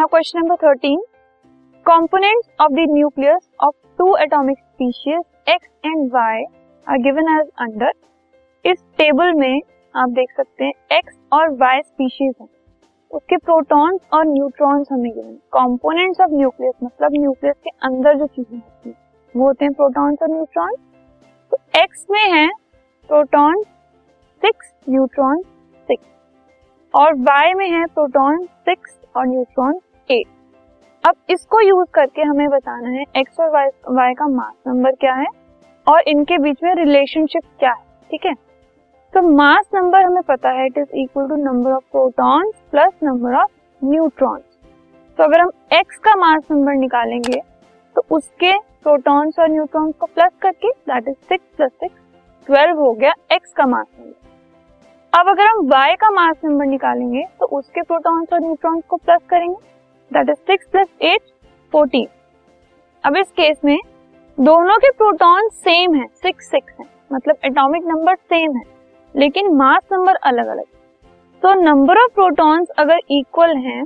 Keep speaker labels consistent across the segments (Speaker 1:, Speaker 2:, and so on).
Speaker 1: Now question number thirteen components of the nucleus of two atomic species x and y are given as under. इस table में आप देख सकते हैं x और y स्पीशीज हैं। उसके प्रोटॉन्स और न्यूट्रॉन्स हमें गिवन। कंपोनेंट्स ऑफ़ न्यूक्लियस मतलब न्यूक्लियस के अंदर जो चीज़ें होती हैं, वो होते हैं प्रोटॉन्स और न्यूट्रॉन्स तो x में है प्रोटॉन सिक्स न्यूट्रॉन सिक्स और वाई में है प्रोटॉन सिक्स और न्यूट्रॉन एट अब इसको यूज़ करके हमें बताना है एक्स और वाई का मास नंबर क्या है और इनके बीच में रिलेशनशिप क्या है, ठीक है? तो मास नंबर हमें पता है it is equal to number of protons plus number of neutrons तो अगर हम एक्स का मास नंबर निकालेंगे तो उसके प्रोटॉन्स और न्यूट्रॉन्स को प्लस करके that is six plus six twelve हो गया एक्स का मास नंबर अब अगर हम वाई का मास नंबर निकालेंगे तो उसके प्रोटॉन्स और न्यूट्रॉन्स को प्लस करेंगे. That is six plus eight fourteen अब इस केस में दोनों के प्रोटॉन सेम है सिक्स सिक्स है। मतलब एटॉमिक नंबर सेम है, लेकिन मास नंबर अलग अलग तो नंबर ऑफ़ प्रोटॉन्स अगर इक्वल हैं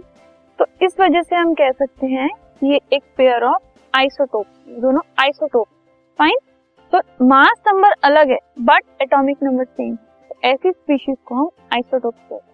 Speaker 1: तो इस वजह से हम कह सकते हैं ये एक पेयर ऑफ़ आइसोटोप दोनों आइसोटोप फाइन तो मास नंबर अलग है बट एटॉमिक नंबर सेम ऐसी स्पीशीज को हम आइसोटोप कहते हैं।